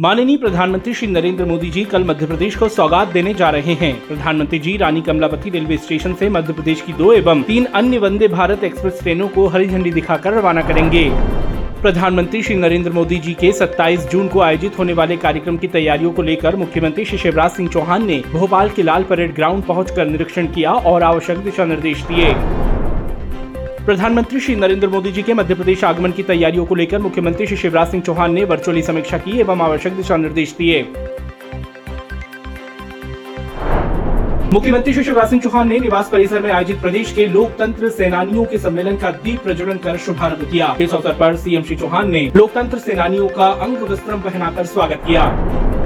माननीय प्रधानमंत्री श्री नरेंद्र मोदी जी कल मध्य प्रदेश को सौगात देने जा रहे हैं। प्रधानमंत्री जी रानी कमलापति रेलवे स्टेशन से मध्य प्रदेश की दो एवं तीन अन्य वंदे भारत एक्सप्रेस ट्रेनों को हरी झंडी दिखाकर रवाना करेंगे। प्रधानमंत्री श्री नरेंद्र मोदी जी के 27 जून को आयोजित होने वाले कार्यक्रम की तैयारियों को लेकर मुख्यमंत्री श्री शिवराज सिंह चौहान ने भोपाल के लाल परेड ग्राउंड पहुंचकर निरीक्षण किया और आवश्यक दिशा निर्देश दिए। प्रधानमंत्री श्री नरेंद्र मोदी जी के मध्य प्रदेश आगमन की तैयारियों को लेकर मुख्यमंत्री श्री शिवराज सिंह चौहान ने वर्चुअली समीक्षा की एवं आवश्यक दिशा निर्देश दिए। मुख्यमंत्री श्री शिवराज सिंह चौहान ने निवास परिसर में आयोजित प्रदेश के लोकतंत्र सेनानियों के सम्मेलन का दीप प्रज्वलन कर शुभारंभ किया। इस अवसर पर सीएम श्री चौहान ने लोकतंत्र सेनानियों का अंग वस्त्रम पहनाकर स्वागत किया।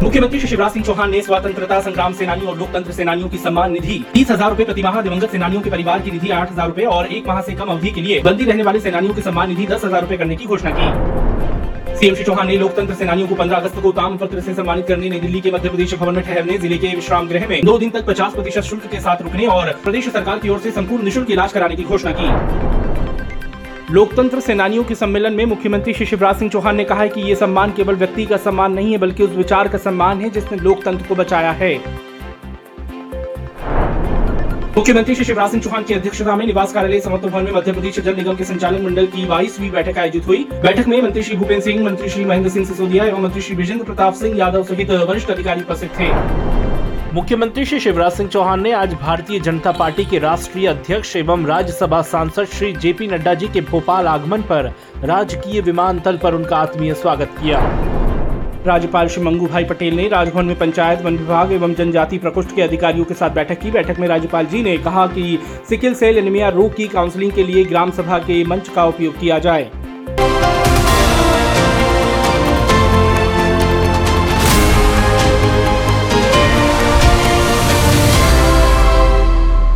मुख्यमंत्री श्री शिवराज सिंह चौहान ने स्वतंत्रता संग्राम सेनानियों और लोकतंत्र सेनानियों की सम्मान निधि, तीस हज़ार रूपए प्रति माह दिवंगत सेनानियों के परिवार की निधि आठ हज़ार रूपए और एक माह से कम अवधि के लिए बंदी रहने वाले सेनानियों की सम्मान निधि दस हज़ार रूपए करने की घोषणा की। सीएम श्री चौहान ने लोकतंत्र सेनानियों को 15 अगस्त को ताम पत्र से सम्मानित करने नई दिल्ली के मध्य प्रदेश भवन में ठहरने, ज़िले के विश्राम गृह में दो दिन तक 50 प्रतिशत शुल्क के साथ रुकने और प्रदेश सरकार की ओर से संपूर्ण निशुल्क इलाज कराने की घोषणा की। लोकतंत्र सेनानियों के सम्मेलन में मुख्यमंत्री श्री शिवराज सिंह चौहान ने कहा है कि ये सम्मान केवल व्यक्ति का सम्मान नहीं है, बल्कि उस विचार का सम्मान है जिसने लोकतंत्र को बचाया है। मुख्यमंत्री श्री शिवराज सिंह चौहान की अध्यक्षता में निवास कार्यालय समर्थ भवन में मध्य प्रदेश जल निगम के संचालन मंडल की बाईसवीं बैठक आयोजित हुई। बैठक में मंत्री श्री भूपेन्द्र सिंह, मंत्री श्री महेंद्र सिंह सिसोदिया एवं मंत्री श्री विजेंद्र प्रताप सिंह यादव सहित वरिष्ठ अधिकारी उपस्थित थे। मुख्यमंत्री श्री शिवराज सिंह चौहान ने आज भारतीय जनता पार्टी के राष्ट्रीय अध्यक्ष एवं राज्यसभा सांसद श्री जेपी नड्डा जी के भोपाल आगमन पर राजकीय विमानतल पर उनका आत्मीय स्वागत किया। राज्यपाल श्री मंगू भाई पटेल ने राजभवन में पंचायत, वन विभाग एवं जनजाति प्रकोष्ठ के अधिकारियों के साथ बैठक की। बैठक में राज्यपाल जी ने कहा कि सिकिल सेल एनीमिया रोग की काउंसलिंग के लिए ग्राम सभा के मंच का उपयोग किया जाए।